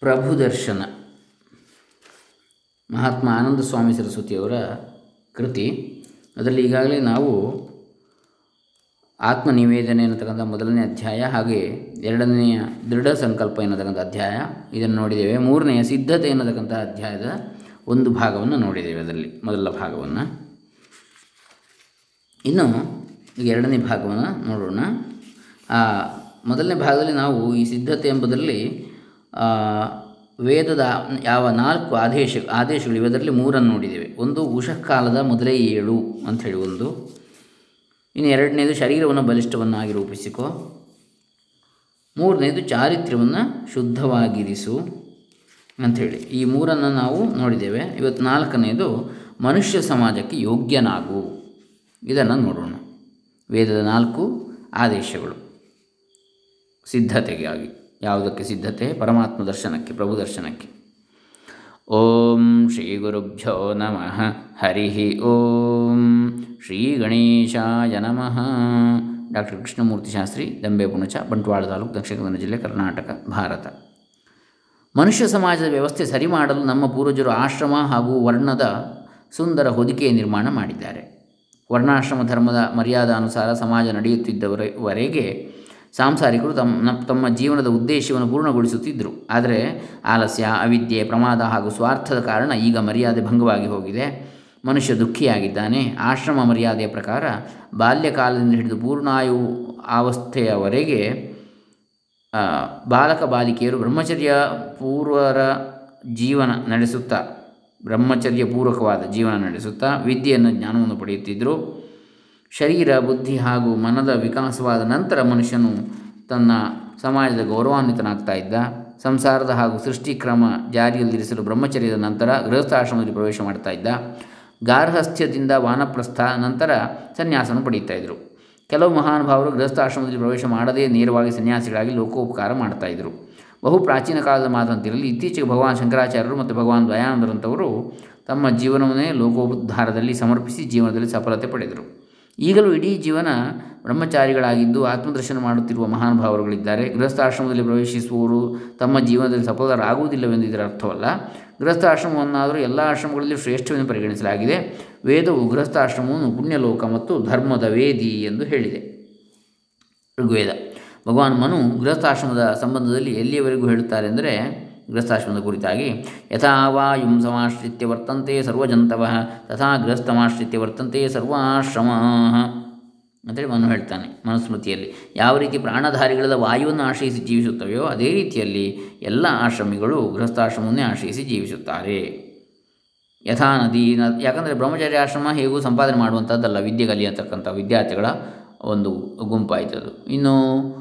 ಪ್ರಭು ದರ್ಶನ. ಮಹಾತ್ಮ ಆನಂದ ಸ್ವಾಮಿ ಸರಸ್ವತಿಯವರ ಕೃತಿ. ಅದರಲ್ಲಿ ಈಗಾಗಲೇ ನಾವು ಆತ್ಮ ನಿವೇದನೆ ಎನ್ನತಕ್ಕಂಥ ಮೊದಲನೇ ಅಧ್ಯಾಯ ಹಾಗೆ ಎರಡನೆಯ ದೃಢ ಸಂಕಲ್ಪ ಎನ್ನತಕ್ಕಂಥ ಅಧ್ಯಾಯ ಇದನ್ನು ನೋಡಿದ್ದೇವೆ. ಮೂರನೆಯ ಸಿದ್ಧತೆ ಎನ್ನತಕ್ಕಂಥ ಅಧ್ಯಾಯದ ಒಂದು ಭಾಗವನ್ನು ನೋಡಿದ್ದೇವೆ ಅದರಲ್ಲಿ, ಮೊದಲ ಭಾಗವನ್ನು. ಇನ್ನು ಈಗ ಎರಡನೇ ಭಾಗವನ್ನು ನೋಡೋಣ. ಆ, ಮೊದಲನೇ ಭಾಗದಲ್ಲಿ ನಾವು ಈ ಸಿದ್ಧತೆ ಎಂಬುದರಲ್ಲಿ ವೇದದ ಯಾವ ನಾಲ್ಕು ಆದೇಶ, ಆದೇಶಗಳು ಇವದರಲ್ಲಿ ಮೂರನ್ನು ನೋಡಿದ್ದೇವೆ. ಒಂದು ಉಷಃಕಾಲದ ಮೊದಲೇ ಏಳು ಅಂಥೇಳಿ ಒಂದು. ಇನ್ನು ಎರಡನೇದು ಶರೀರವನ್ನು ಬಲಿಷ್ಠವನ್ನಾಗಿ ರೂಪಿಸಿಕೊ. ಮೂರನೇದು ಚಾರಿತ್ರ್ಯವನ್ನು ಶುದ್ಧವಾಗಿರಿಸು ಅಂಥೇಳಿ ಈ ಮೂರನ್ನು ನಾವು ನೋಡಿದ್ದೇವೆ. ಇವತ್ತು ನಾಲ್ಕನೇದು ಮನುಷ್ಯ ಸಮಾಜಕ್ಕೆ ಯೋಗ್ಯನಾಗು. ಇದನ್ನು ನೋಡೋಣ. ವೇದದ ನಾಲ್ಕು ಆದೇಶಗಳು ಸಿದ್ಧತೆಗಾಗಿ. ಯಾವುದಕ್ಕೆ ಸಿದ್ಧತೆ? ಪರಮಾತ್ಮ ದರ್ಶನಕ್ಕೆ, ಪ್ರಭು ದರ್ಶನಕ್ಕೆ. ಓಂ ಶ್ರೀ ಗುರುಭ್ಯೋ ನಮಃ. ಹರಿ ಓಂ ಶ್ರೀ ಗಣೇಶಾಯ ನಮಃ. ಡಾಕ್ಟರ್ ಕೃಷ್ಣಮೂರ್ತಿ ಶಾಸ್ತ್ರಿ, ದಂಬೆ ಪುಣಚ, ಬಂಟ್ವಾಳ ತಾಲೂಕು, ದಕ್ಷಿಣ ಕನ್ನಡ ಜಿಲ್ಲೆ, ಕರ್ನಾಟಕ, ಭಾರತ. ಮನುಷ್ಯ ಸಮಾಜದ ವ್ಯವಸ್ಥೆ ಸರಿ ಮಾಡಲು ನಮ್ಮ ಪೂರ್ವಜರು ಆಶ್ರಮ ಹಾಗೂ ವರ್ಣದ ಸುಂದರ ಹೊದಿಕೆ ನಿರ್ಮಾಣ ಮಾಡಿದ್ದಾರೆ. ವರ್ಣಾಶ್ರಮ ಧರ್ಮದ ಮರ್ಯಾದಾನುಸಾರ ಸಮಾಜ ನಡೆಯುತ್ತಿದ್ದವರೆಗೆ ಸಾಂಸಾರಿಕರು ತಮ್ಮ ತಮ್ಮ ಜೀವನದ ಉದ್ದೇಶವನ್ನು ಪೂರ್ಣಗೊಳಿಸುತ್ತಿದ್ದರು. ಆದರೆ ಆಲಸ್ಯ, ಅವಿದ್ಯೆ, ಪ್ರಮಾದ ಹಾಗೂ ಸ್ವಾರ್ಥದ ಕಾರಣ ಈಗ ಮರ್ಯಾದೆ ಭಂಗವಾಗಿ ಹೋಗಿದೆ. ಮನುಷ್ಯ ದುಃಖಿಯಾಗಿದ್ದಾನೆ. ಆಶ್ರಮ ಮರ್ಯಾದೆಯ ಪ್ರಕಾರ ಬಾಲ್ಯಕಾಲದಿಂದ ಹಿಡಿದು ಪೂರ್ಣಾಯು ಅವಸ್ಥೆಯವರೆಗೆ ಬಾಲಕ ಬಾಲಿಕೆಯರು ಬ್ರಹ್ಮಚರ್ಯ ಪೂರ್ವರ ಜೀವನ ನಡೆಸುತ್ತಾ ಬ್ರಹ್ಮಚರ್ಯ ಪೂರ್ವಕವಾದ ಜೀವನ ನಡೆಸುತ್ತಾ ವಿದ್ಯೆಯನ್ನು ಜ್ಞಾನವನ್ನು ಪಡೆಯುತ್ತಿದ್ದರು. ಶರೀರ, ಬುದ್ಧಿ ಹಾಗೂ ಮನದ ವಿಕಾಸವಾದ ನಂತರ ಮನುಷ್ಯನು ತನ್ನ ಸಮಾಜದ ಗೌರವಾನ್ವಿತನಾಗ್ತಾ ಇದ್ದ. ಸಂಸಾರದ ಹಾಗೂ ಸೃಷ್ಟಿಕ್ರಮ ಜಾರಿಯಲ್ಲಿರಿಸಲು ಬ್ರಹ್ಮಚರ್ಯದ ನಂತರ ಗೃಹಸ್ಥಾಶ್ರಮದಲ್ಲಿ ಪ್ರವೇಶ ಮಾಡ್ತಾ ಇದ್ದ. ಗಾರ್ಹಸ್ಥ್ಯದಿಂದ ವಾನಪ್ರಸ್ಥ ನಂತರ ಸನ್ಯಾಸವನ್ನು ಪಡೆಯುತ್ತಾ ಇದ್ದರು ಕೆಲವು ಮಹಾನುಭಾವರು ಗೃಹಸ್ಥಾಶ್ರಮದಲ್ಲಿ ಪ್ರವೇಶ ಮಾಡದೇ ನೇರವಾಗಿ ಸನ್ಯಾಸಿಗಳಾಗಿ ಲೋಕೋಪಕಾರ ಮಾಡ್ತಾ ಇದ್ದರು ಬಹು ಪ್ರಾಚೀನ ಕಾಲದ ಮಾತಂತಿರಲಿ, ಇತ್ತೀಚೆಗೆ ಭಗವಾನ್ ಶಂಕರಾಚಾರ್ಯರು ಮತ್ತು ಭಗವಾನ್ ದಯಾನಂದರಂಥವರು ತಮ್ಮ ಜೀವನವನ್ನೇ ಲೋಕೋದ್ಧಾರದಲ್ಲಿ ಸಮರ್ಪಿಸಿ ಜೀವನದಲ್ಲಿ ಸಫಲತೆ ಪಡೆದರು. ಈಗಲೂ ಇಡೀ ಜೀವನ ಬ್ರಹ್ಮಚಾರಿಗಳಾಗಿದ್ದು ಆತ್ಮದರ್ಶನ ಮಾಡುತ್ತಿರುವ ಮಹಾನುಭಾವರುಗಳಿದ್ದಾರೆ ಗೃಹಸ್ಥಾಶ್ರಮದಲ್ಲಿ ಪ್ರವೇಶಿಸುವವರು ತಮ್ಮ ಜೀವನದಲ್ಲಿ ಸಫಲರಾಗುವುದಿಲ್ಲವೆಂದು ಇದರ ಅರ್ಥವಲ್ಲ. ಗೃಹಸ್ಥಾಶ್ರಮವನ್ನಾದರೂ ಎಲ್ಲ ಆಶ್ರಮಗಳಲ್ಲಿ ಶ್ರೇಷ್ಠವೆಂದು ಪರಿಗಣಿಸಲಾಗಿದೆ. ವೇದವು ಗೃಹಸ್ಥಾಶ್ರಮವನ್ನು ಪುಣ್ಯಲೋಕ ಮತ್ತು ಧರ್ಮದ ವೇದಿ ಎಂದು ಹೇಳಿದೆ. ಋಗ್ವೇದ. ಭಗವಾನ್ ಮನು ಗೃಹಸ್ಥಾಶ್ರಮದ ಸಂಬಂಧದಲ್ಲಿ ಎಲ್ಲಿಯವರೆಗೂ ಹೇಳುತ್ತಾರೆ ಅಂದರೆ ಗೃಹಸ್ಥಾಶ್ರಮದ ಕುರಿತಾಗಿ ಯಥಾ ವಾಯುಂ ಸಮಾಶ್ರಿತ್ಯ ವರ್ತಂತೆ ಸರ್ವಜಂತವ, ತಥಾ ಗೃಹಸ್ಥಮಾಶ್ರಿತ್ಯ ವರ್ತಂತೆ ಸರ್ವಾಶ್ರಮ ಅಂತೇಳಿ ಮನು ಹೇಳ್ತಾನೆ ಮನುಸ್ಮೃತಿಯಲ್ಲಿ. ಯಾವ ರೀತಿ ಪ್ರಾಣಧಾರಿಗಳೆಲ್ಲ ವಾಯುವನ್ನು ಆಶ್ರಯಿಸಿ ಜೀವಿಸುತ್ತವೆಯೋ, ಅದೇ ರೀತಿಯಲ್ಲಿ ಎಲ್ಲ ಆಶ್ರಮಿಗಳು ಗೃಹಸ್ಥಾಶ್ರಮವನ್ನೇ ಆಶ್ರಯಿಸಿ ಜೀವಿಸುತ್ತಾರೆ. ಯಥಾ ನದಿ, ನ, ಯಾಕಂದರೆ ಬ್ರಹ್ಮಚರ್ಯ ಆಶ್ರಮ ಹೇಗೂ ಸಂಪಾದನೆ ಮಾಡುವಂಥದ್ದಲ್ಲ, ವಿದ್ಯೆ ಕಲಿಯತಕ್ಕಂಥ ವಿದ್ಯಾರ್ಥಿಗಳ ಒಂದು ಗುಂಪಾಯ್ತದು. ಇನ್ನು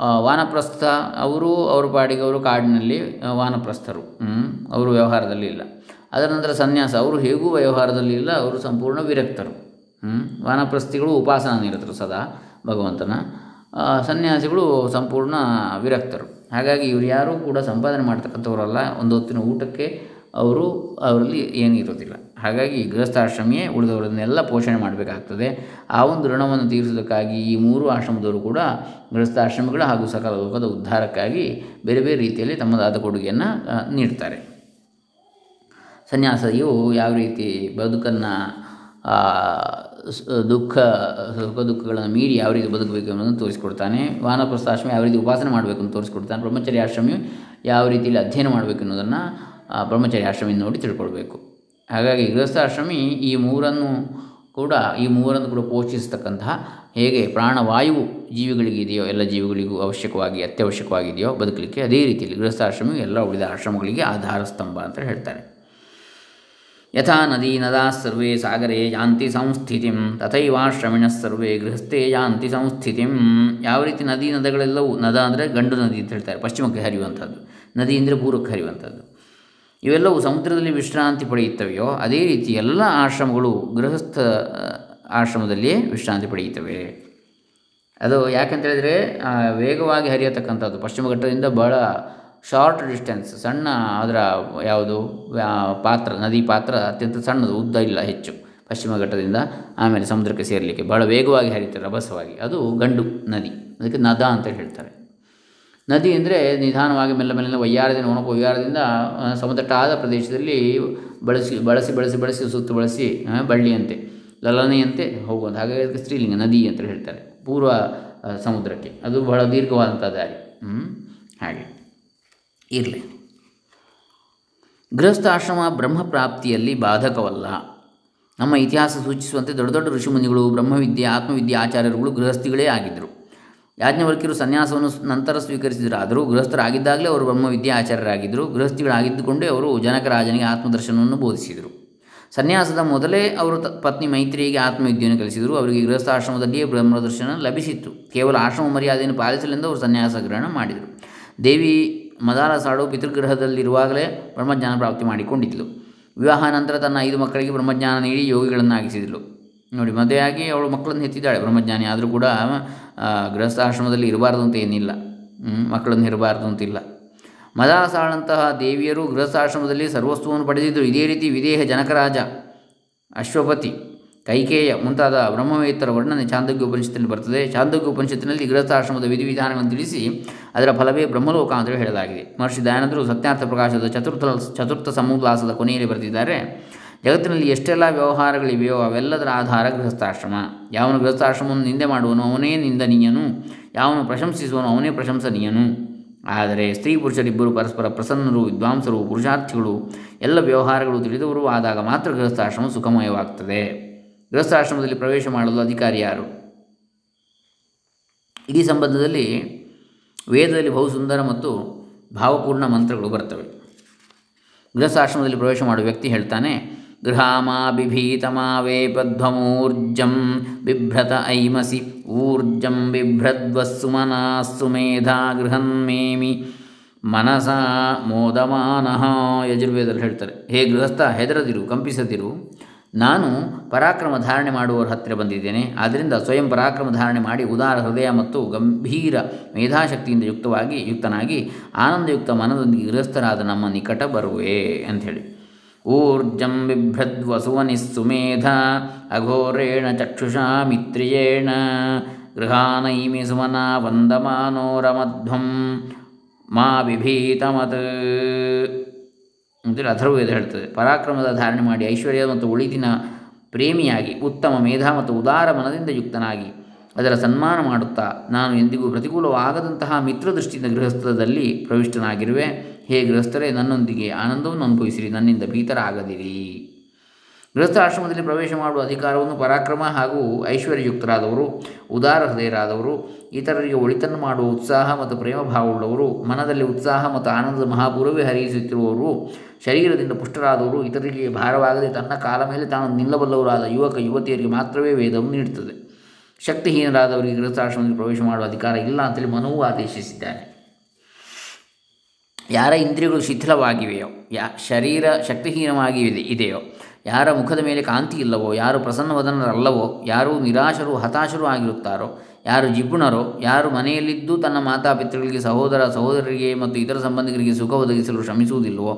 ವಾನಪ್ರಸ್ಥ ಅವರು ಅವ್ರ ಪಾಡಿಗೆ ಅವರು ಕಾಡಿನಲ್ಲಿ ವಾನಪ್ರಸ್ಥರು. ಅವರು ವ್ಯವಹಾರದಲ್ಲಿ ಇಲ್ಲ. ಅದರ ನಂತರ ಸನ್ಯಾಸ, ಅವರು ಹೇಗೂ ವ್ಯವಹಾರದಲ್ಲಿ ಇಲ್ಲ, ಅವರು ಸಂಪೂರ್ಣ ವಿರಕ್ತರು? ವಾನಪ್ರಸ್ಥಿಗಳು ಉಪಾಸನ ನೀಡಿದರು ಸದಾ, ಭಗವಂತನ. ಸನ್ಯಾಸಿಗಳು ಸಂಪೂರ್ಣ ವಿರಕ್ತರು. ಹಾಗಾಗಿ ಇವರು ಯಾರೂ ಕೂಡ ಸಂಪಾದನೆ ಮಾಡ್ತಕ್ಕಂಥವರಲ್ಲ ಒಂದು ಹೊತ್ತಿನ ಊಟಕ್ಕೆ ಅವರು, ಅವರಲ್ಲಿ ಏನೂ ಇರೋದಿಲ್ಲ ಹಾಗಾಗಿ ಗೃಹಸ್ಥಾಶ್ರಮಿಯೇ ಉಳಿದವರನ್ನೆಲ್ಲ ಪೋಷಣೆ ಮಾಡಬೇಕಾಗ್ತದೆ. ಆ ಒಂದು ಋಣವನ್ನು ತೀರಿಸೋದಕ್ಕಾಗಿ ಈ ಮೂರು ಆಶ್ರಮದವರು ಕೂಡ ಗೃಹಸ್ಥಾಶ್ರಮಗಳ ಹಾಗೂ ಸಕಲ ಲೋಕದ ಉದ್ಧಾರಕ್ಕಾಗಿ ಬೇರೆ ಬೇರೆ ರೀತಿಯಲ್ಲಿ ತಮ್ಮದಾದ ಕೊಡುಗೆಯನ್ನು ನೀಡ್ತಾರೆ. ಸನ್ಯಾಸಿಯು ಯಾವ ರೀತಿ ಬದುಕನ್ನು ದುಃಖ, ಸುಖ ದುಃಖಗಳನ್ನು ಮೀರಿ ಯಾವ ರೀತಿ ಬದುಕಬೇಕು ಅನ್ನೋದನ್ನು ತೋರಿಸ್ಕೊಡ್ತಾನೆ. ವಾನಪ್ರಸ್ಥಾಶ್ರಮ ಯಾವ ರೀತಿ ಉಪಾಸನೆ ಮಾಡಬೇಕು ಅಂತ ತೋರಿಸ್ಕೊಡ್ತಾನೆ. ಬ್ರಹ್ಮಚರ್ಯ ಆಶ್ರಮಿ ಯಾವ ರೀತಿಯಲ್ಲಿ ಅಧ್ಯಯನ ಮಾಡಬೇಕು ಅನ್ನೋದನ್ನು ಬ್ರಹ್ಮಚರ್ಯ ಆಶ್ರಮಿ ನೋಡಿ ತಿಳ್ಕೊಳ್ಬೇಕು. ಹಾಗಾಗಿ ಗೃಹಸ್ಥಾಶ್ರಮಿ ಈ ಮೂರನ್ನು ಕೂಡ, ಈ ಮೂರನ್ನು ಕೂಡ ಪೋಷಿಸತಕ್ಕಂತಹ ಹೇಗೆ ಪ್ರಾಣವಾಯುವು ಜೀವಿಗಳಿಗೆ ಇದೆಯೋ ಎಲ್ಲ ಜೀವಿಗಳಿಗೂ ಅವಶ್ಯಕವಾಗಿ, ಅತ್ಯವಶ್ಯಕವಾಗಿದೆಯೋ ಬದುಕಲಿಕ್ಕೆ ಅದೇ ರೀತಿಯಲ್ಲಿ ಗೃಹಸ್ಥಾಶ್ರಮಿ ಎಲ್ಲ ಉಳಿದ ಆಶ್ರಮಗಳಿಗೆ ಆಧಾರ ಸ್ತಂಭ ಅಂತ ಹೇಳ್ತಾರೆ. ಯಥಾ ನದಿ ನದಾ ಸರ್ವೇ ಸಾಗರೇ ಯಾಂತಿ ಸಂಸ್ಥಿತಿಂ, ತಥೈವಾಶ್ರಮಿಣ ಸರ್ವೇ ಗೃಹಸ್ಥೇ ಯಾಂತಿ ಸಂಸ್ಥಿತಿಂ. ಯಾವ ರೀತಿ ನದಿ ನದಗಳೆಲ್ಲವೂ ನದ ಅಂದರೆ ಗಂಡು ನದಿ ಅಂತ ಹೇಳ್ತಾರೆ, ಪಶ್ಚಿಮಕ್ಕೆ ಹರಿಯುವಂಥದ್ದು, ನದಿ ಅಂದರೆ ಪೂರ್ವಕ್ಕೆ ಹರಿಯುವಂಥದ್ದು. ಇವೆಲ್ಲವೂ ಸಮುದ್ರದಲ್ಲಿ ವಿಶ್ರಾಂತಿ ಪಡೆಯುತ್ತವೆಯೋ ಅದೇ ರೀತಿ ಎಲ್ಲ ಆಶ್ರಮಗಳು ಗೃಹಸ್ಥ ಆಶ್ರಮದಲ್ಲಿಯೇ ವಿಶ್ರಾಂತಿ ಪಡೆಯುತ್ತವೆ. ಅದು ಯಾಕಂತ ಹೇಳಿದರೆ ಆ, ವೇಗವಾಗಿ ಹರಿಯತಕ್ಕಂಥದ್ದು ಪಶ್ಚಿಮ ಘಟ್ಟದಿಂದ ಬಹಳ ಶಾರ್ಟ್ ಡಿಸ್ಟೆನ್ಸ್ ಸಣ್ಣ ಅದರ ಯಾವುದು ಪಾತ್ರ ನದಿ ಪಾತ್ರ ಅತ್ಯಂತ ಸಣ್ಣದು ಉದ್ದ ಇಲ್ಲ ಹೆಚ್ಚು ಪಶ್ಚಿಮ ಘಟ್ಟದಿಂದ ಆಮೇಲೆ ಸಮುದ್ರಕ್ಕೆ ಸೇರಲಿಕ್ಕೆ ಬಹಳ ವೇಗವಾಗಿ ಹರಿಯುತ್ತೆ ರಭಸವಾಗಿ. ಅದು ಗಂಡು ನದಿ ಅದಕ್ಕೆ ನದ ಅಂತ ಹೇಳ್ತಾರೆ. ನದಿ ಅಂದರೆ ನಿಧಾನವಾಗಿ ಮೆಲ್ಲ ಮೆಲ್ಲ ವಯ್ಯಾರದಿಂದ ಒಣಪ ವಯ್ಯಾರದಿಂದ ಸಮತಟ್ಟಾದ ಪ್ರದೇಶದಲ್ಲಿ ಬಳಸಿ ಬಳಸಿ ಬಳಸಿ ಬಳಸಿ, ಸುತ್ತು ಬಳಸಿ ಬಳ್ಳಿಯಂತೆ, ಲಲನೆಯಂತೆ ಹೋಗುವಂಥ ಹಾಗಾಗಿ ಅದಕ್ಕೆ ಸ್ತ್ರೀಲಿಂಗ, ನದಿ ಅಂತ ಹೇಳ್ತಾರೆ, ಪೂರ್ವ ಸಮುದ್ರಕ್ಕೆ. ಅದು ಬಹಳ ದೀರ್ಘವಾದಂಥ ದಾರಿ? ಹಾಗೆ. ಇರಲಿ. ಗೃಹಸ್ಥಾಶ್ರಮ ಬ್ರಹ್ಮಪ್ರಾಪ್ತಿಯಲ್ಲಿ ಬಾಧಕವಲ್ಲ. ನಮ್ಮ ಇತಿಹಾಸ ಸೂಚಿಸುವಂತೆ ದೊಡ್ಡ ದೊಡ್ಡ ಋಷಿಮುನಿಗಳು, ಬ್ರಹ್ಮವಿದ್ಯೆ, ಆತ್ಮವಿದ್ಯೆ ಆಚಾರ್ಯರುಗಳು ಗೃಹಸ್ಥಿಗಳೇ ಆಗಿದ್ದರು. ಯಾಜ್ಞವಲ್ಕ್ಯರು ಸನ್ಯಾಸವನ್ನು ನಂತರ ಸ್ವೀಕರಿಸಿದರಾದರೂ ಗೃಹಸ್ಥರಾಗಿದ್ದಾಗಲೇ ಅವರು ಬ್ರಹ್ಮವಿದ್ಯೆ ಆಚಾರ್ಯರಾಗಿದ್ದರು. ಗೃಹಸ್ಥಿಗಳಾಗಿದ್ದುಕೊಂಡೇ ಅವರು ಜನಕರಾಜನಿಗೆ ಆತ್ಮದರ್ಶನವನ್ನು ಬೋಧಿಸಿದರು. ಸನ್ಯಾಸದ ಮೊದಲೇ ಅವರು ಪತ್ನಿ ಮೈತ್ರಿಯಿಗೆ ಆತ್ಮವಿದ್ಯೆಯನ್ನು ಕಲಿಸಿದರು. ಅವರಿಗೆ ಗೃಹಸ್ಥಾಶ್ರಮದಲ್ಲಿಯೇ ಬ್ರಹ್ಮದರ್ಶನ ಲಭಿಸಿತ್ತು. ಕೇವಲ ಆಶ್ರಮ ಮರ್ಯಾದೆಯನ್ನು ಪಾಲಿಸಲೆಂದು ಅವರು ಸನ್ಯಾಸ ಗ್ರಹಣ ಮಾಡಿದರು. ದೇವಿ ಮದಾಲಸಾಡು ಪಿತೃಗೃಹದಲ್ಲಿರುವಾಗಲೇ ಬ್ರಹ್ಮಜ್ಞಾನ ಪ್ರಾಪ್ತಿ ಮಾಡಿಕೊಂಡಿದ್ದಳು ವಿವಾಹ ನಂತರ ತನ್ನ ಐದು ಮಕ್ಕಳಿಗೆ ಬ್ರಹ್ಮಜ್ಞಾನ ನೀಡಿ ಯೋಗಿಗಳನ್ನಾಗಿಸಿದಳು ನೋಡಿ, ಮದುವೆಯಾಗಿ ಅವಳು ಮಕ್ಕಳನ್ನು ಹೆತ್ತಿದ್ದಾಳೆ, ಬ್ರಹ್ಮಜ್ಞಾನಿ. ಆದರೂ ಕೂಡ ಗೃಹಸ್ಥಾಶ್ರಮದಲ್ಲಿ ಇರಬಾರ್ದು ಅಂತ ಏನಿಲ್ಲ. ಮಕ್ಕಳನ್ನು ಇರಬಾರ್ದು ಅಂತಿಲ್ಲ. ಮದಾಸಾಳಂತಹ ದೇವಿಯರು ಗೃಹಸ್ಥಾಶ್ರಮದಲ್ಲಿ ಸರ್ವಸ್ವವನ್ನು ಪಡೆದಿದ್ದರು. ಇದೇ ರೀತಿ ವಿದೇಹ ಜನಕರಾಜ, ಅಶ್ವಪತಿ, ಕೈಕೇಯ ಮುಂತಾದ ಬ್ರಹ್ಮವೇತ್ತರ ವರ್ಣನೆ ಚಾಂದೋಗ್ಯ ಉಪನಿಷತ್ತಿನಲ್ಲಿ ಬರ್ತದೆ. ಚಾಂದೋಗ್ಯ ಉಪನಿಷತ್ತಿನಲ್ಲಿ ಗೃಹಸ್ಥಾಶ್ರಮದ ವಿಧಿವಿಧಾನಗಳನ್ನು ತಿಳಿಸಿ ಅದರ ಫಲವೇ ಬ್ರಹ್ಮಲೋಕ ಅಂತ ಹೇಳಲಾಗಿದೆ. ಮಹರ್ಷಿ ದಯಾನಂದರು ಸತ್ಯಾರ್ಥ ಪ್ರಕಾಶದ ಚತುರ್ಥ ಚತುರ್ಥ ಸಮೋಲ್ಲಾಸದ ಕೊನೆಯಲ್ಲಿ ಬರೆದಿದ್ದಾರೆ. ಜಗತ್ತಿನಲ್ಲಿ ಎಷ್ಟೆಲ್ಲ ವ್ಯವಹಾರಗಳಿವೆಯೋ ಅವೆಲ್ಲದರ ಆಧಾರ ಗೃಹಸ್ಥಾಶ್ರಮ. ಯಾವನು ಗೃಹಸ್ಥಾಶ್ರಮವನ್ನು ನಿಂದೆ ಮಾಡುವನು ಅವನೇ ನಿಂದನೀಯನು. ಯಾವನು ಪ್ರಶಂಸಿಸುವನು ಅವನೇ ಪ್ರಶಂಸನೀಯನು. ಆದರೆ ಸ್ತ್ರೀ ಪುರುಷರಿಬ್ಬರು ಪರಸ್ಪರ ಪ್ರಸನ್ನರು, ವಿದ್ವಾಂಸರು, ಪುರುಷಾರ್ಥಿಗಳು, ಎಲ್ಲ ವ್ಯವಹಾರಗಳು ತಿಳಿದವರು ಆದಾಗ ಮಾತ್ರ ಗೃಹಸ್ಥಾಶ್ರಮ ಸುಖಮಯವಾಗ್ತದೆ. ಗೃಹಸ್ಥಾಶ್ರಮದಲ್ಲಿ ಪ್ರವೇಶ ಮಾಡಲು ಅಧಿಕಾರಿ ಯಾರು? ಈ ಸಂಬಂಧದಲ್ಲಿ ವೇದದಲ್ಲಿ ಬಹು ಸುಂದರ ಮತ್ತು ಭಾವಪೂರ್ಣ ಮಂತ್ರಗಳು ಬರ್ತವೆ. ಗೃಹಸ್ಥಾಶ್ರಮದಲ್ಲಿ ಪ್ರವೇಶ ಮಾಡುವ ವ್ಯಕ್ತಿ ಹೇಳ್ತಾನೆ ಗೃಹಾಮಾ ಬಿಭೀತಮಾವೇಪಧ್ವಮೂರ್ಜಂ ಬಿಭ್ರತ ಐಮಸಿ ಊರ್ಜಂ ಬಿಭ್ರದ್ವಸ್ಸುಮನಾಸ್ಸು ಮೇಧಾ ಗೃಹನ್ಮೇಮಿ ಮನಸಾ ಮೋದಮಾನಃ ಯಜುರ್ವೇದಲ್ಲಿ ಹೇಳ್ತಾರೆ. ಹೇ ಗೃಹಸ್ಥ, ಹೆದರದಿರು, ಕಂಪಿಸದಿರು. ನಾನು ಪರಾಕ್ರಮ ಧಾರಣೆ ಮಾಡುವವರ ಹತ್ತಿರ ಬಂದಿದ್ದೇನೆ. ಆದ್ದರಿಂದ ಸ್ವಯಂ ಪರಾಕ್ರಮ ಧಾರಣೆ ಮಾಡಿ ಉದಾರ ಹೃದಯ ಮತ್ತು ಗಂಭೀರ ಮೇಧಾಶಕ್ತಿಯಿಂದ ಯುಕ್ತವಾಗಿ, ಯುಕ್ತನಾಗಿ ಆನಂದಯುಕ್ತ ಮನದೊಂದಿಗೆ ಗೃಹಸ್ಥರಾದ ನಮ್ಮ ನಿಕಟ ಬರುವೆ ಅಂಥೇಳಿ. ಊರ್ಜಂ ಬಿಭ್ರದ್ವಸುವನಿಸ್ಸು ಮೇಧ ಅಘೋರೇಣ ಚಕ್ಷುಷಾ ಮಿತ್ರಿಯೇಣ ಗೃಹಾನೈಮಿ ಸುಮನಾ ಮಾ ವಿಭೀತಮತ್ ಅಂತೇಳಿ ಅಥರ್ವವೇದ ಹೇಳ್ತದೆ ಪರಾಕ್ರಮದ ಧಾರಣೆ ಮಾಡಿ ಐಶ್ವರ್ಯ ಮತ್ತು ಉಳಿದಿನ ಪ್ರೇಮಿಯಾಗಿ ಉತ್ತಮ ಮೇಧಾ ಮತ್ತು ಉದಾರ ಮನದಿಂದ ಯುಕ್ತನಾಗಿ ಅದರ ಸನ್ಮಾನ ಮಾಡುತ್ತಾ ನಾನು ಎಂದಿಗೂ ಪ್ರತಿಕೂಲವಾಗದಂತಹ ಮಿತ್ರದೃಷ್ಟಿಯಿಂದ ಗೃಹಸ್ಥದಲ್ಲಿ ಪ್ರವಿಷ್ಟನಾಗಿರುವೆ. ಹೇ ಗೃಹಸ್ಥರೇ, ನನ್ನೊಂದಿಗೆ ಆನಂದವನ್ನು ಅನುಭವಿಸಿರಿ, ನನ್ನಿಂದ ಭೀತರಾಗದಿರಿ. ಗೃಹಸ್ಥಾಶ್ರಮದಲ್ಲಿ ಪ್ರವೇಶ ಮಾಡುವ ಅಧಿಕಾರವನ್ನು ಪರಾಕ್ರಮ ಹಾಗೂ ಐಶ್ವರ್ಯಯುಕ್ತರಾದವರು, ಉದಾರ ಹೃದಯರಾದವರು, ಇತರರಿಗೆ ಒಳಿತನ್ನು ಮಾಡುವ ಉತ್ಸಾಹ ಮತ್ತು ಪ್ರೇಮ ಭಾವವುಳ್ಳವರು ಮನದಲ್ಲಿ ಉತ್ಸಾಹ ಮತ್ತು ಆನಂದದ ಮಹಾಪುರವೇ ಹರಿಯಿಸುತ್ತಿರುವವರು ಶರೀರದಿಂದ ಪುಷ್ಟರಾದವರು, ಇತರರಿಗೆ ಭಾರವಾಗದೆ ತನ್ನ ಕಾಲ ಮೇಲೆ ತಾನು ನಿಲ್ಲಬಲ್ಲವರಾದ ಯುವಕ, ಯುವತಿಯರಿಗೆ ಮಾತ್ರವೇ ವೇದವನ್ನು ನೀಡುತ್ತದೆ. ಶಕ್ತಿಹೀನರಾದವರಿಗೆ ಗೃಹಸ್ಥಾಶ್ರಮದಲ್ಲಿ ಪ್ರವೇಶ ಮಾಡುವ ಅಧಿಕಾರ ಇಲ್ಲ ಅಂತೇಳಿ ಮನುವು ಆದೇಶಿಸಿದ್ದಾನೆ. ಯಾರ ಇಂದ್ರಿಯಗಳು ಶಿಥಿಲವಾಗಿವೆಯೋ, ಯಾ ಶರೀರ ಶಕ್ತಿಹೀನವಾಗಿ ಇದೆ, ಇದೆಯೋ, ಯಾರ ಮುಖದ ಮೇಲೆ ಕಾಂತಿ ಇಲ್ಲವೋ, ಯಾರು ಪ್ರಸನ್ನವದನರಲ್ಲವೋ, ಯಾರು ನಿರಾಶರು, ಹತಾಶರು ಆಗಿರುತ್ತಾರೋ, ಯಾರು ಜಿಪುಣರೋ ಯಾರು ಮನೆಯಲ್ಲಿದ್ದು ತನ್ನ ಮಾತಾಪಿತೃಗಳಿಗೆ ಸಹೋದರ ಸಹೋದರರಿಗೆ ಮತ್ತು ಇತರ ಸಂಬಂಧಿಕರಿಗೆ ಸುಖ ಒದಗಿಸಲು ಶ್ರಮಿಸುವುದಿಲ್ಲವೋ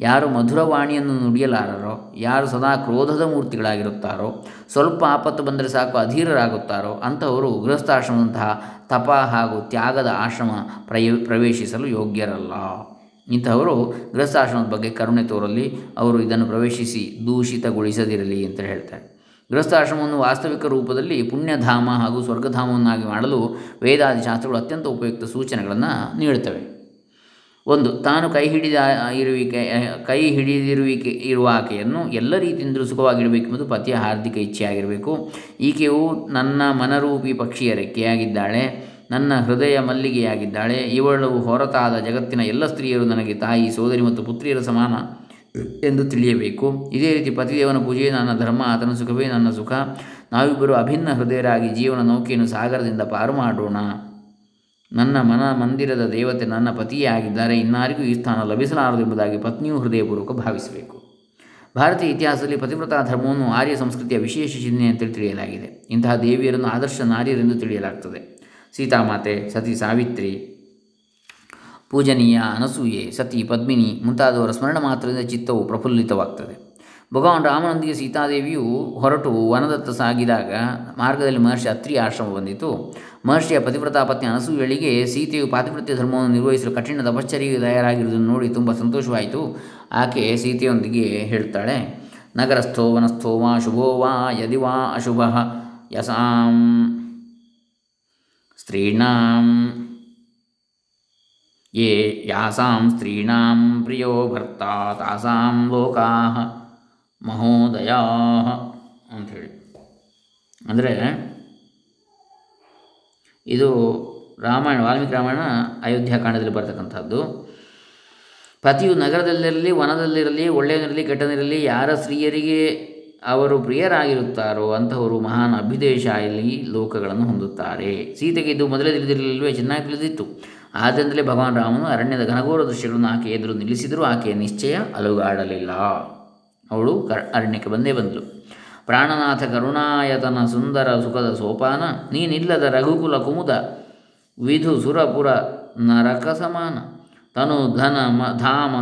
ಯಾರು ಮಧುರವಾಣಿಯನ್ನು ನುಡಿಯಲಾರರೋ, ಯಾರು ಸದಾ ಕ್ರೋಧದ ಮೂರ್ತಿಗಳಾಗಿರುತ್ತಾರೋ, ಸ್ವಲ್ಪ ಆಪತ್ತು ಬಂದರೆ ಸಾಕು ಅಧೀರರಾಗುತ್ತಾರೋ ಅಂಥವರು ಗೃಹಸ್ಥಾಶ್ರಮದಂತಹ ತಪ ಹಾಗೂ ತ್ಯಾಗದ ಆಶ್ರಮ ಪ್ರಯ, ಪ್ರವೇಶಿಸಲು ಯೋಗ್ಯರಲ್ಲ. ಇಂಥವರು ಗೃಹಸ್ಥಾಶ್ರಮದ ಬಗ್ಗೆ ಕರುಣೆ ತೋರಲಿ, ಅವರು ಇದನ್ನು ಪ್ರವೇಶಿಸಿ ದೂಷಿತಗೊಳಿಸದಿರಲಿ ಅಂತ ಹೇಳ್ತಾರೆ. ಗೃಹಸ್ಥಾಶ್ರಮವನ್ನು ವಾಸ್ತವಿಕ ರೂಪದಲ್ಲಿ ಪುಣ್ಯಧಾಮ ಹಾಗೂ ಸ್ವರ್ಗಧಾಮವನ್ನಾಗಿ ಮಾಡಲು ವೇದಾದಿ ಶಾಸ್ತ್ರಗಳು ಅತ್ಯಂತ ಉಪಯುಕ್ತ ಸೂಚನೆಗಳನ್ನು ನೀಡುತ್ತವೆ. ಒಂದು, ತಾನು ಕೈ ಹಿಡಿದ ಇರುವಿಕೆ ಕೈ ಹಿಡಿದಿರುವಿಕೆ, ಇರುವ ಆಕೆಯನ್ನು ಎಲ್ಲ ರೀತಿಯಿಂದಲೂ ಸುಖವಾಗಿಡಬೇಕೆಂಬುದು ಪತಿಯ ಹಾರ್ದಿಕ ಇಚ್ಛೆಯಾಗಿರಬೇಕು. ಈಕೆಯು ನನ್ನ ಮನರೂಪಿ ಪಕ್ಷಿಯ ರೆಕ್ಕೆಯಾಗಿದ್ದಾಳೆ, ನನ್ನ ಹೃದಯ ಮಲ್ಲಿಗೆಯಾಗಿದ್ದಾಳೆ, ಇವಳು ಹೊರತಾದ ಜಗತ್ತಿನ ಎಲ್ಲ ಸ್ತ್ರೀಯರು ನನಗೆ ತಾಯಿ, ಸೋದರಿ ಮತ್ತು ಪುತ್ರಿಯರ ಸಮಾನ ಎಂದು ತಿಳಿಯಬೇಕು. ಇದೇ ರೀತಿ ಪತಿದೇವನ ಪೂಜೆಯೇ ನನ್ನ ಧರ್ಮ, ಆತನ ಸುಖವೇ ನನ್ನ ಸುಖ. ನಾವಿಬ್ಬರು ಅಭಿನ್ನ ಹೃದಯರಾಗಿ ಜೀವನ ನೌಕೆಯನ್ನು ಸಾಗರದಿಂದ ಪಾರು ಮಾಡೋಣ. ನನ್ನ ಮನ ಮಂದಿರದ ದೇವತೆ ನನ್ನ ಪತಿಯೇ ಆಗಿದ್ದಾರೆ. ಇನ್ನಾರಿಗೂ ಈ ಸ್ಥಾನ ಲಭಿಸಲಾರದು ಎಂಬುದಾಗಿ ಪತ್ನಿಯು ಹೃದಯಪೂರ್ವಕ ಭಾವಿಸಬೇಕು. ಭಾರತೀಯ ಇತಿಹಾಸದಲ್ಲಿ ಪತಿವ್ರತಾ ಧರ್ಮವನ್ನು ಆರ್ಯ ಸಂಸ್ಕೃತಿಯ ವಿಶೇಷ ಚಿಹ್ನೆ ಅಂತೇಳಿ ತಿಳಿಯಲಾಗಿದೆ. ಇಂತಹ ದೇವಿಯರನ್ನು ಆದರ್ಶ ನಾರಿಯರೆಂದು ತಿಳಿಯಲಾಗ್ತದೆ. ಸೀತಾಮಾತೆ, ಸತಿ ಸಾವಿತ್ರಿ, ಪೂಜನೀಯ ಅನಸೂಯೆ, ಸತಿ ಪದ್ಮಿನಿ ಮುಂತಾದವರ ಸ್ಮರಣ ಮಾತ್ರದಿಂದ ಚಿತ್ತವು ಪ್ರಫುಲ್ಲಿತವಾಗ್ತದೆ. ಭಗವಾನ್ ರಾಮನೊಂದಿಗೆ ಸೀತಾದೇವಿಯು ಹೊರಟು ವನದತ್ತ ಸಾಗಿದಾಗ ಮಾರ್ಗದಲ್ಲಿ ಮಹರ್ಷಿ ಅತ್ರಿ ಆಶ್ರಮ ಬಂದಿತು. ಮಹರ್ಷಿಯ ಪತಿವ್ರತಾ ಪತ್ನಿ ಅನಸೂಯಳಿಗೆ ಸೀತೆಯು ಪಾತಿವೃತ್ಯ ಧರ್ಮವನ್ನು ನಿರ್ವಹಿಸಲು ಕಠಿಣ ತಪಶ್ಚರ್ಯೆಗೆ ತಯಾರಾಗಿರುವುದನ್ನು ನೋಡಿ ತುಂಬ ಸಂತೋಷವಾಯಿತು. ಆಕೆ ಸೀತೆಯೊಂದಿಗೆ ಹೇಳ್ತಾಳೆ, ನಗರಸ್ಥೋ ವನಸ್ಥೋ ವಾ ಶುಭೋ ವಾ ಯದಿ ವಾ ಅಶುಭ ಯಸಾಂ ಸ್ತ್ರೀಣಾಂ ಯೇ ಯಾಸಾಂ ಸ್ತ್ರೀಣಾಂ ಪ್ರಿಯೋ ಭರ್ತಾ ತಾಸಾಂ ಲೋಕಾ ಮಹೋದಯಾ ಅಂಥೇಳಿ. ಅಂದರೆ ಇದು ರಾಮಾಯಣ, ವಾಲ್ಮೀಕಿ ರಾಮಾಯಣ ಅಯೋಧ್ಯಾಕಾಂಡದಲ್ಲಿ ಬರ್ತಕ್ಕಂಥದ್ದು. ಪತಿಯು ನಗರದಲ್ಲಿರಲಿ, ವನದಲ್ಲಿರಲಿ, ಒಳ್ಳೆಯದಿರಲಿ, ಕೆಟ್ಟದಿರಲಿ, ಯಾರ ಸ್ತ್ರೀಯರಿಗೆ ಅವರು ಪ್ರಿಯರಾಗಿರುತ್ತಾರೋ ಅಂಥವರು ಮಹಾನ್ ಅಭ್ಯುದೇಶ ಇಲ್ಲಿ ಲೋಕಗಳನ್ನು ಹೊಂದುತ್ತಾರೆ. ಸೀತೆಗೆ ಇದು ಮೊದಲೇ ತಿಳಿದಿರಲಿಲ್ಲವೇ ಚೆನ್ನಾಗಿ ತಿಳಿದಿತ್ತು. ಆದ್ದರಿಂದಲೇ ಭಗವಾನ್ ರಾಮನು ಅರಣ್ಯದ ಘನಘೋರ ದೃಶ್ಯಗಳನ್ನು ಆಕೆ ಎದುರು ನಿಲ್ಲಿಸಿದರೂ ಆಕೆಯ ನಿಶ್ಚಯ ಅಲುಗಾಡಲಿಲ್ಲ. ಅವಳು ಅರಣ್ಯಕ್ಕೆ ಬಂದೇ ಬಂದಳು ಪ್ರಾಣನಾಥ ಕರುಣಾಯತನ ಸುಂದರ ಸುಖದ ಸೋಪಾನ, ನೀನಿಲ್ಲದ ರಘುಕುಲ ಕುಮುದ, ವಿಧು ಸುರಪುರ ನರಕ ಸಮಾನ. ತನು ಧನ ಮ, ಧಾಮ,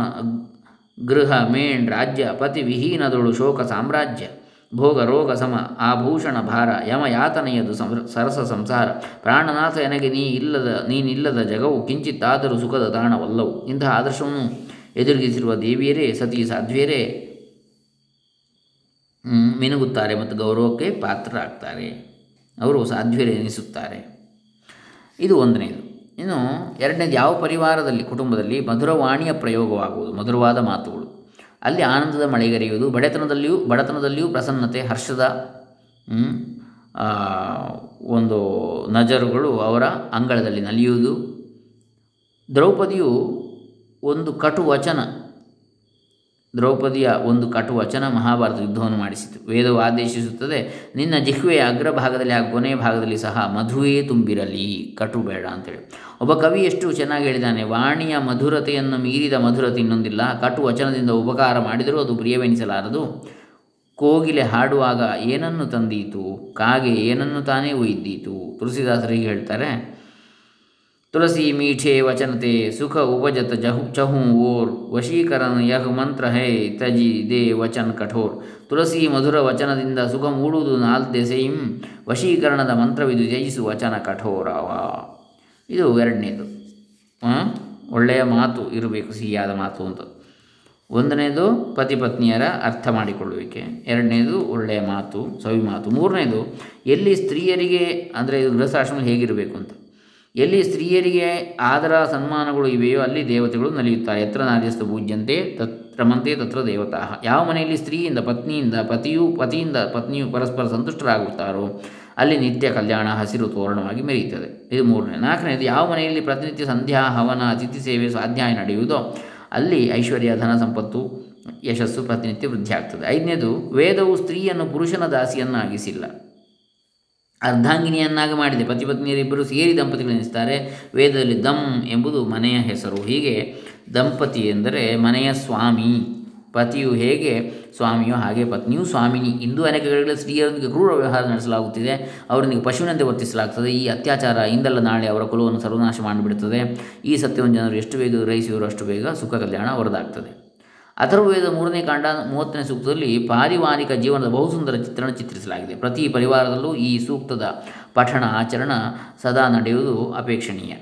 ಗೃಹ ಮೇಣ್ ರಾಜ್ಯ, ಪತಿ ವಿಹೀನದೊಳು ಶೋಕ ಸಾಮ್ರಾಜ್ಯ, ಭೋಗ, ರೋಗ, ಸಮ, ಆಭೂಷಣ, ಭಾರ, ಯಮ ಯಾತನೆಯದು ಸರಸ ಸಂಸಾರ. ಪ್ರಾಣನಾಥ ಎನಗೆ ನೀ ಇಲ್ಲದ, ನೀನಿಲ್ಲದ ಜಗವು ಕಿಂಚಿತ್ತಾದರೂ ಸುಖದ ತಾಣವಲ್ಲವು. ಇಂತಹ ಆದರ್ಶವನ್ನು ಎದುರಿಗಿಸಿರುವ ದೇವಿಯರೇ, ಸತಿ ಸಾಧ್ವಿಯರೇ ಮಿನುಗುತ್ತಾರೆ ಮತ್ತು ಗೌರವಕ್ಕೆ ಪಾತ್ರರಾಗ್ತಾರೆ. ಅವರು ಸಾಧ್ವರೆನಿಸುತ್ತಾರೆ ಇದು ಒಂದನೇದು. ಇನ್ನು ಎರಡನೇದು, ಯಾವ ಪರಿವಾರದಲ್ಲಿ, ಕುಟುಂಬದಲ್ಲಿ ಮಧುರವಾಣಿಯ ಪ್ರಯೋಗವಾಗುವುದು? ಮಧುರವಾದ ಮಾತುಗಳು. ಅಲ್ಲಿ ಆನಂದದ ಮಳೆಗರೆಯುವುದು ಬಡತನದಲ್ಲಿಯೂ ಬಡತನದಲ್ಲಿಯೂ ಪ್ರಸನ್ನತೆ, ಹರ್ಷದ ಒಂದು ನಜರುಗಳು ಅವರ ಅಂಗಳದಲ್ಲಿ ನಲಿಯುವುದು. ದ್ರೌಪದಿಯು ಒಂದು ಕಟು ವಚನ ದ್ರೌಪದಿಯ ಒಂದು ಕಟು ವಚನ ಮಹಾಭಾರತ ಯುದ್ಧವನ್ನು ಮಾಡಿಸಿತು. ವೇದವು ಆದೇಶಿಸುತ್ತದೆ, ನಿನ್ನ ಜಿಹ್ವೆಯ ಅಗ್ರಭಾಗದಲ್ಲಿ ಹಾಗೂ ಕೊನೆಯ ಭಾಗದಲ್ಲಿ ಸಹ ಮಧುವೇ ತುಂಬಿರಲಿ, ಕಟು ಬೇಡ ಅಂತೇಳಿ. ಒಬ್ಬ ಕವಿ ಎಷ್ಟು ಚೆನ್ನಾಗಿ ಹೇಳಿದ್ದಾನೆ, ವಾಣಿಯ ಮಧುರತೆಯನ್ನು ಮೀರಿದ ಮಧುರತೆ ಇನ್ನೊಂದಿಲ್ಲ ಕಟು ವಚನದಿಂದ ಉಪಕಾರ ಮಾಡಿದರೂ ಅದು ಪ್ರಿಯವೆನಿಸಲಾರದು. ಕೋಗಿಲೆ ಹಾಡುವಾಗ ಏನನ್ನು ತಂದೀತು, ಕಾಗೆ ಏನನ್ನು ತಾನೇ ಒಯ್ದೀತು ತುಳಸಿದಾಸರಿಗೆ ಹೇಳ್ತಾರೆ ತುಳಸಿ ಮೀಠೆ ವಚನತೆ ಸುಖ ಉಪಜತ ಜಹು ಚಹು ಓರ್ ವಶೀಕರಣ ಯಹ ಮಂತ್ರ ಹೇ ತಜಿ ದೇ ವಚನ ಕಠೋರ್. ತುಳಸಿ ಮಧುರ ವಚನದಿಂದ ಸುಖ ಮೂಡುವುದು ನಾಲ್ದೆಸೆಯಿಂ ವಶೀಕರಣದ ಮಂತ್ರವಿದು ಜಯಿಸು ವಚನ ಕಠೋರವ ಇದು ಎರಡನೇದು. ಒಳ್ಳೆಯ ಮಾತು ಇರಬೇಕು, ಸಿಹಿಯಾದ ಮಾತು ಅಂತ. ಒಂದನೇದು ಪತಿ ಪತ್ನಿಯರ ಅರ್ಥ ಮಾಡಿಕೊಳ್ಳುವಿಕೆ. ಎರಡನೇದು ಒಳ್ಳೆಯ ಮಾತು, ಸವಿ ಮಾತು. ಮೂರನೇದು ಎಲ್ಲಿ ಸ್ತ್ರೀಯರಿಗೆ, ಅಂದರೆ ಇದು ಗೃಹಸ್ಥಾಶ್ರಮ ಹೇಗಿರಬೇಕು ಅಂತ. ಎಲ್ಲಿ ಸ್ತ್ರೀಯರಿಗೆ ಆದರ ಸನ್ಮಾನಗಳು ಇವೆಯೋ ಅಲ್ಲಿ ದೇವತೆಗಳು ನಲಿಯುತ್ತಾರೆ. ಎತ್ರ ನಾರ್ಯಸ್ತು ಪೂಜ್ಯಂತೆ, ತತ್ರ ಮಂತೆ ತತ್ರ ದೇವತಾ. ಯಾವ ಮನೆಯಲ್ಲಿ ಸ್ತ್ರೀಯಿಂದ ಪತ್ನಿಯಿಂದ ಪತಿಯು, ಪತಿಯಿಂದ ಪತ್ನಿಯು ಪರಸ್ಪರ ಸಂತುಷ್ಟರಾಗುತ್ತಾರೋ, ಅಲ್ಲಿ ನಿತ್ಯ ಕಲ್ಯಾಣ ಹಸಿರು ತೋರಣವಾಗಿ ಮೆರೆಯುತ್ತದೆ. ಇದು ಮೂರನೇ. ನಾಲ್ಕನೇದು, ಯಾವ ಮನೆಯಲ್ಲಿ ಪ್ರತಿನಿತ್ಯ ಸಂಧ್ಯಾ, ಹವನ, ಅತಿಥಿ ಸೇವೆ, ಸ್ವಾಧ್ಯಾಯ ನಡೆಯುವುದೋ, ಅಲ್ಲಿ ಐಶ್ವರ್ಯ, ಧನ ಸಂಪತ್ತು, ಯಶಸ್ಸು ಪ್ರತಿನಿತ್ಯ ವೃದ್ಧಿಯಾಗ್ತದೆ. ಐದನೇದು, ವೇದವು ಸ್ತ್ರೀಯನ್ನು ಪುರುಷನ ದಾಸಿಯನ್ನಾಗಿಸಿಲ್ಲ. ಅರ್ಧಾಂಗಿನಿಯನ್ನಾಗಿ ಮಾಡಿದೆ. ಪತಿಪತ್ನಿಯರಿಬ್ಬರು ಸೇರಿ ದಂಪತಿಗಳೆನಿಸ್ತಾರೆ ವೇದದಲ್ಲಿ ದಂ ಎಂಬುದು ಮನೆಯ ಹೆಸರು. ಹೀಗೆ ದಂಪತಿ ಎಂದರೆ ಮನೆಯ ಸ್ವಾಮಿ. ಪತಿಯು ಹೇಗೆ ಸ್ವಾಮಿಯು ಹಾಗೆ ಪತ್ನಿಯು ಸ್ವಾಮಿನಿ. ಇಂದು ಅನೇಕ ಕಡೆಗಳಲ್ಲಿ ಸ್ತ್ರೀಯರೊಂದಿಗೆ ಕ್ರೂರ ವ್ಯವಹಾರ ನಡೆಸಲಾಗುತ್ತಿದೆ. ಅವರೊಂದಿಗೆ ಪಶುವಿನಂತೆ ವರ್ತಿಸಲಾಗ್ತದೆ. ಈ ಅತ್ಯಾಚಾರ ಇಂದಲ್ಲ ನಾಳೆ ಅವರ ಕುಲವನ್ನು ಸರ್ವನಾಶ ಮಾಡಿಬಿಡುತ್ತದೆ. ಈ ಸತ್ಯವನ್ನು ಜನರು ಎಷ್ಟು ಬೇಗ ಗ್ರಹಿಸುವರೋ ಅಷ್ಟು ಬೇಗ ಸುಖ ಕಲ್ಯಾಣ ವರದಾಗ್ತದೆ. ಅಥರ್ವವೇದ ಮೂರನೇ ಕಾಂಡ ಮೂವತ್ತನೇ ಸೂಕ್ತದಲ್ಲಿ ಪಾರಿವಾರಿಕ ಜೀವನದ ಬಹುಸುಂದರ ಚಿತ್ರಣ ಚಿತ್ರಿಸಲಾಗಿದೆ. ಪ್ರತಿ ಪರಿವಾರದಲ್ಲೂ ಈ ಸೂಕ್ತದ ಪಠಣ ಆಚರಣ ಸದಾ ನಡೆಯುವುದು ಅಪೇಕ್ಷಣೀಯ.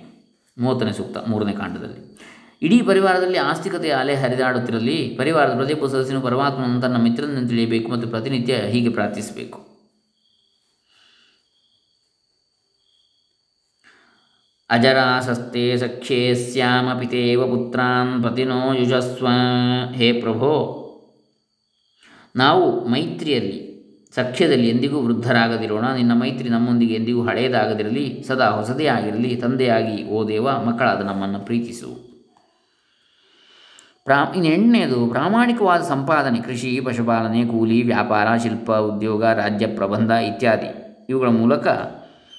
ಮೂವತ್ತನೇ ಸೂಕ್ತ, ಮೂರನೇ ಕಾಂಡದಲ್ಲಿ. ಇಡೀ ಪರಿವಾರದಲ್ಲಿ ಆಸ್ತಿಕತೆಯ ಅಲೆ ಹರಿದಾಡುತ್ತಿರಲಿ, ಪರಿವಾರದ ಪ್ರತಿಯೊಬ್ಬ ಸದಸ್ಯನು ಪರಮಾತ್ಮನನ್ನು ತನ್ನ ಮಿತ್ರನನ್ನು ತಿಳಿಯಬೇಕು ಮತ್ತು ಪ್ರತಿನಿತ್ಯ ಹೀಗೆ ಪ್ರಾರ್ಥಿಸಬೇಕು. ಅಜರಾಸಸ್ತೆ ಸಖ್ಯೇ ಪಿತೇವ ಪುತ್ರಾನ್ ಪ್ರತಿನೋ ಯುಜಸ್ವ ಹೇ ಪ್ರಭೋ ನಾವು ಮೈತ್ರಿಯಲ್ಲಿ, ಸಖ್ಯದಲ್ಲಿ ಎಂದಿಗೂ ವೃದ್ಧರಾಗದಿರೋಣ. ನಿನ್ನ ಮೈತ್ರಿ ನಮ್ಮೊಂದಿಗೆ ಎಂದಿಗೂ ಹಳೆಯದಾಗದಿರಲಿ, ಸದಾ ಹೊಸದೇ ಆಗಿರಲಿ, ತಂದೆಯಾಗಿ, ಓ ದೇವ, ಮಕ್ಕಳಾದ ನಮ್ಮನ್ನು ಪ್ರೀತಿಸು. ಪ್ರಾ, ಇನ್ನು ಪ್ರಾಮಾಣಿಕವಾದ ಸಂಪಾದನೆ, ಕೃಷಿ, ಪಶುಪಾಲನೆ, ಕೂಲಿ, ವ್ಯಾಪಾರ, ಶಿಲ್ಪ, ಉದ್ಯೋಗ, ರಾಜ್ಯ, ಪ್ರಬಂಧ ಇತ್ಯಾದಿ. ಇವುಗಳ ಮೂಲಕ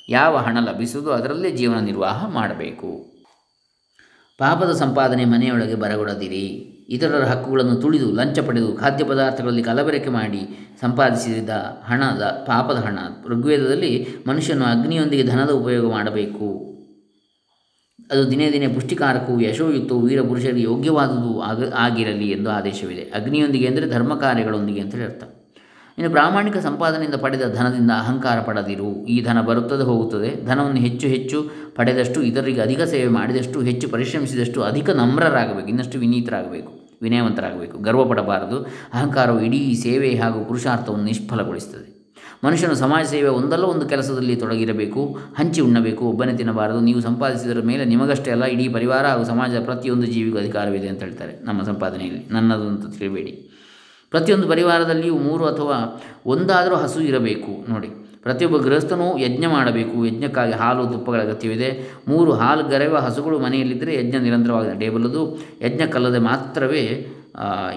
ಯಾವ ಹಣ ಲಭಿಸುವುದೋ ಅದರಲ್ಲೇ ಜೀವನ ನಿರ್ವಾಹ ಮಾಡಬೇಕು. ಪಾಪದ ಸಂಪಾದನೆ ಮನೆಯೊಳಗೆ ಬರಗೊಡದಿರಿ. ಇತರರ ಹಕ್ಕುಗಳನ್ನು ತುಳಿದು ಲಂಚ ಪಡೆದು ಖಾದ್ಯ ಪದಾರ್ಥಗಳಲ್ಲಿ ಕಲಬೆರಕೆ ಮಾಡಿ ಸಂಪಾದಿಸಿದ ಹಣದ ಪಾಪದ ಹಣ ಋಗ್ವೇದದಲ್ಲಿ ಮನುಷ್ಯನು ಅಗ್ನಿಯೊಂದಿಗೆ ಧನದ ಉಪಯೋಗ ಮಾಡಬೇಕು. ಅದು ದಿನೇ ದಿನೇ ಪುಷ್ಟಿಕಾರಕವು ಯಶೋಯುಕ್ತವು ವೀರಪುರುಷರಿಗೆ ಯೋಗ್ಯವಾದುದು ಆಗ, ಆಗಿರಲಿ ಎಂದು ಆದೇಶವಿದೆ. ಅಗ್ನಿಯೊಂದಿಗೆ ಅಂದರೆ ಧರ್ಮ ಕಾರ್ಯಗಳೊಂದಿಗೆ ಅಂತೇಳಿ ಅರ್ಥ. ಇನ್ನು ಪ್ರಾಮಾಣಿಕ ಸಂಪಾದನೆಯಿಂದ ಪಡೆದ ಧನದಿಂದ ಅಹಂಕಾರ ಪಡೆದಿರು. ಈ ಧನ ಬರುತ್ತದೆ, ಹೋಗುತ್ತದೆ. ಧನವನ್ನು ಹೆಚ್ಚು ಹೆಚ್ಚು ಪಡೆದಷ್ಟು, ಇತರರಿಗೆ ಅಧಿಕ ಸೇವೆ ಮಾಡಿದಷ್ಟು, ಹೆಚ್ಚು ಪರಿಶ್ರಮಿಸಿದಷ್ಟು ಅಧಿಕ ನಮ್ರರಾಗಬೇಕು. ಇನ್ನಷ್ಟು ವಿನೀತರಾಗಬೇಕು, ವಿನಯವಂತರಾಗಬೇಕು. ಗರ್ವಪಡಬಾರದು. ಅಹಂಕಾರವು ಇಡೀ ಸೇವೆ ಹಾಗೂ ಪುರುಷಾರ್ಥವನ್ನು ನಿಷ್ಫಲಗೊಳಿಸುತ್ತದೆ. ಮನುಷ್ಯನು ಸಮಾಜ ಸೇವೆ ಒಂದಲ್ಲ ಒಂದು ಕೆಲಸದಲ್ಲಿ ತೊಡಗಿರಬೇಕು. ಹಂಚಿ ಉಣ್ಣಬೇಕು, ಒಬ್ಬನೇ ತಿನ್ನಬಾರದು. ನೀವು ಸಂಪಾದಿಸಿದರ ಮೇಲೆ ನಿಮಗಷ್ಟೇ ಅಲ್ಲ, ಇಡೀ ಪರಿವಾರ ಹಾಗೂ ಸಮಾಜದ ಪ್ರತಿಯೊಂದು ಜೀವಿಗೂ ಅಧಿಕಾರವಿದೆ ಅಂತ ಹೇಳ್ತಾರೆ ನಮ್ಮ ಸಂಪಾದನೆಯಲ್ಲಿ. ನನ್ನದು ಅಂತ ತಿಳಿಬೇಡಿ. ಪ್ರತಿಯೊಂದು ಪರಿವಾರದಲ್ಲಿಯೂ ಮೂರು ಅಥವಾ ಒಂದಾದರೂ ಹಸು ಇರಬೇಕು. ನೋಡಿ, ಪ್ರತಿಯೊಬ್ಬ ಗೃಹಸ್ಥನೂ ಯಜ್ಞ ಮಾಡಬೇಕು. ಯಜ್ಞಕ್ಕಾಗಿ ಹಾಲು, ತುಪ್ಪಗಳ ಅಗತ್ಯವಿದೆ. ಮೂರು ಹಾಲು ಗರೆಯುವ ಹಸುಗಳು ಮನೆಯಲ್ಲಿದ್ದರೆ ಯಜ್ಞ ನಿರಂತರವಾಗಿ ನಡೆಯಬಲ್ಲದು ಯಜ್ಞಕ್ಕಲ್ಲದೆ ಮಾತ್ರವೇ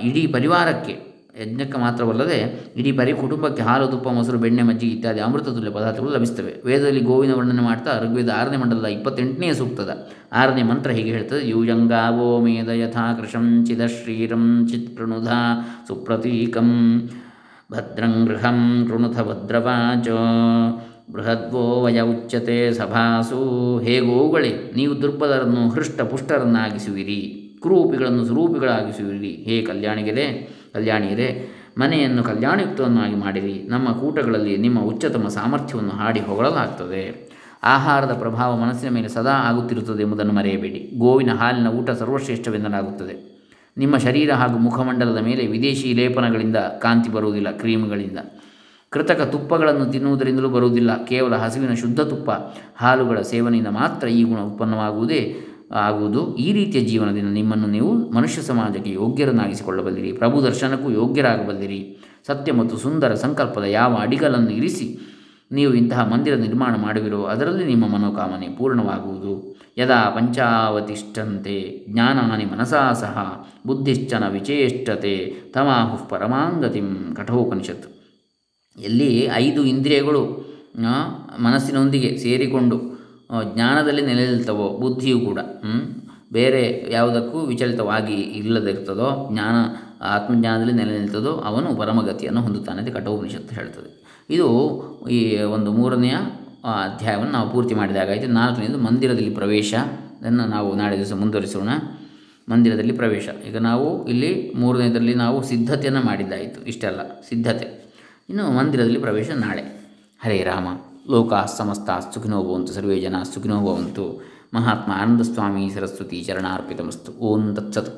ಇಡೀ ಪರಿವಾರಕ್ಕೆ ಯಜ್ಞಕ್ಕೆ ಮಾತ್ರವಲ್ಲದೆ ಇಡೀ ಬರೀ ಕುಟುಂಬಕ್ಕೆ ಹಾಲು, ತುಪ್ಪ, ಮೊಸರು, ಬೆಣ್ಣೆ, ಮಜ್ಜಿಗೆ ಇತ್ಯಾದಿ ಅಮೃತ ಪದಾರ್ಥಗಳು ಲಭಿಸ್ತವೆ. ವೇದದಲ್ಲಿ ಗೋವಿನ ವರ್ಣನೆ ಮಾಡ್ತಾ ಋಗ್ವೇದ ಆರನೇ ಮಂಡಲದ ಇಪ್ಪತ್ತೆಂಟನೇ ಸೂಕ್ತದ ಆರನೇ ಮಂತ್ರ ಹೀಗೆ ಹೇಳ್ತದೆ. ಯೂಜಂಗಾವೋ ಮೇದ ಯಥಾ ಕೃಶಂ ಚಿದಶ್ರೀರಂ ಚಿತ್ ಪ್ರಣುಧ ಸುಪ್ರತೀಕಂ ಭದ್ರಂ ಗೃಹಂ ಕೃಣುಥ ಭದ್ರವಾಚ ಬೃಹದ್ವೋ ವಯ ಉಚ್ಯತೆ ಸಭಾಸು. ಹೇ ಗೋಗಳೇ, ನೀವು ದುರ್ಬಲರನ್ನು ಹೃಷ್ಟ ಪುಷ್ಟರನ್ನಾಗಿಸುವಿರಿ ಕುರೂಪಿಗಳನ್ನು ಸ್ವರೂಪಿಗಳಾಗಿಸುವಿರಿ ಹೇ ಕಲ್ಯಾಣಿಗೆರೆ ಕಲ್ಯಾಣಿಯರೇ ಮನೆಯನ್ನು ಕಲ್ಯಾಣಯುಕ್ತವನ್ನಾಗಿ ಮಾಡಿರಿ. ನಮ್ಮ ಕೂಟಗಳಲ್ಲಿ ನಿಮ್ಮ ಉಚ್ಚತಮ ಸಾಮರ್ಥ್ಯವನ್ನು ಹಾಡಿ ಹೊಗಳಲಾಗ್ತದೆ. ಆಹಾರದ ಪ್ರಭಾವ ಮನಸ್ಸಿನ ಮೇಲೆ ಸದಾ ಆಗುತ್ತಿರುತ್ತದೆ ಎಂಬುದನ್ನು ಮರೆಯಬೇಡಿ. ಗೋವಿನ ಹಾಲಿನ ಊಟ ಸರ್ವಶ್ರೇಷ್ಠವೆನ್ನಲಾಗುತ್ತದೆ. ನಿಮ್ಮ ಶರೀರ ಹಾಗೂ ಮುಖಮಂಡಲದ ಮೇಲೆ ವಿದೇಶಿ ಲೇಪನಗಳಿಂದ ಕಾಂತಿ ಬರುವುದಿಲ್ಲ, ಕ್ರೀಮ್ಗಳಿಂದ. ಕೃತಕ ತುಪ್ಪಗಳನ್ನು ತಿನ್ನುವುದರಿಂದಲೂ ಬರುವುದಿಲ್ಲ. ಕೇವಲ ಹಸುವಿನ ಶುದ್ಧ ತುಪ್ಪ, ಹಾಲುಗಳ ಸೇವನೆಯಿಂದ ಮಾತ್ರ ಈ ಗುಣ ಉತ್ಪನ್ನವಾಗುವುದೇ ಆಗುವುದು ಈ ರೀತಿಯ ಜೀವನದಿಂದ ನಿಮ್ಮನ್ನು ನೀವು ಮನುಷ್ಯ ಸಮಾಜಕ್ಕೆ ಯೋಗ್ಯರನ್ನಾಗಿಸಿಕೊಳ್ಳಬಲ್ಲಿರಿ. ಪ್ರಭು ದರ್ಶನಕ್ಕೂ ಯೋಗ್ಯರಾಗಬಲ್ಲಿರಿ. ಸತ್ಯ ಮತ್ತು ಸುಂದರ ಸಂಕಲ್ಪದ ಯಾವ ಅಡಿಗಲನ್ನು ಇರಿಸಿ ನೀವು ಇಂತಹ ಮಂದಿರ ನಿರ್ಮಾಣ ಮಾಡುವಿರೋ ಅದರಲ್ಲಿ ನಿಮ್ಮ ಮನೋಕಾಮನೆ ಪೂರ್ಣವಾಗುವುದು. ಯದಾ ಪಂಚಾವತಿಷ್ಠಂತೆ ಜ್ಞಾನಾನಿ ಮನಸಾ ಸಹ ಬುದ್ಧಿಶ್ಚನ ವಿಚೇಷ್ಟತೆ ತಮಾಹು ಪರಮಾಂಗತಿಂ ಕಠೋಪನಿಷತ್. ಎಲ್ಲಿ ಐದು ಇಂದ್ರಿಯಗಳು ಮನಸ್ಸಿನೊಂದಿಗೆ ಸೇರಿಕೊಂಡು ಜ್ಞಾನದಲ್ಲಿ ನೆಲೆ ಬುದ್ಧಿಯೂ ಕೂಡ ಬೇರೆ ಯಾವುದಕ್ಕೂ ವಿಚಲಿತವಾಗಿ ಇಲ್ಲದಿರ್ತದೋ, ಜ್ಞಾನ, ಆತ್ಮಜ್ಞಾನದಲ್ಲಿ ನೆಲೆ ನಿಲ್ತದೋ ಅವನು ಪರಮಗತಿಯನ್ನು ಹೊಂದುತ್ತಾನೆ ಅಂತ ಕಠೋಪನಿಷತ್ತು ಹೇಳ್ತದೆ ಇದು ಈ ಒಂದು ಮೂರನೆಯ ಅಧ್ಯಾಯವನ್ನು ನಾವು ಪೂರ್ತಿ ಮಾಡಿದಾಗಾಯಿತು. ನಾಲ್ಕನೇದು ಮಂದಿರದಲ್ಲಿ ಪ್ರವೇಶ. ಅದನ್ನು ನಾವು ನಾಳೆ ದಿವಸ ಮುಂದುವರಿಸೋಣ. ಮಂದಿರದಲ್ಲಿ ಪ್ರವೇಶ. ಈಗ ನಾವು ಇಲ್ಲಿ ಮೂರನೇದರಲ್ಲಿ ನಾವು ಸಿದ್ಧತೆಯನ್ನು ಮಾಡಿದ್ದಾಯಿತು. ಇಷ್ಟೆಲ್ಲ ಸಿದ್ಧತೆ. ಇನ್ನು ಮಂದಿರದಲ್ಲಿ ಪ್ರವೇಶ ನಾಳೆ. ಹರೇ ರಾಮ. ಲೋಕ ಸಮಸ್ತ ಸುಖಿನೋ ಭವಂತು ಸರ್ವೇ ಜನ ಸುಖಿನೋ ಭವಂತು ಮಹಾತ್ಮ ಆನಂದಸ್ವಾಮಿ ಸರಸ್ವತಿ ಚರಣಾರ್ಪಿತಮಸ್ತು ಓಂ ತತ್ಸತ್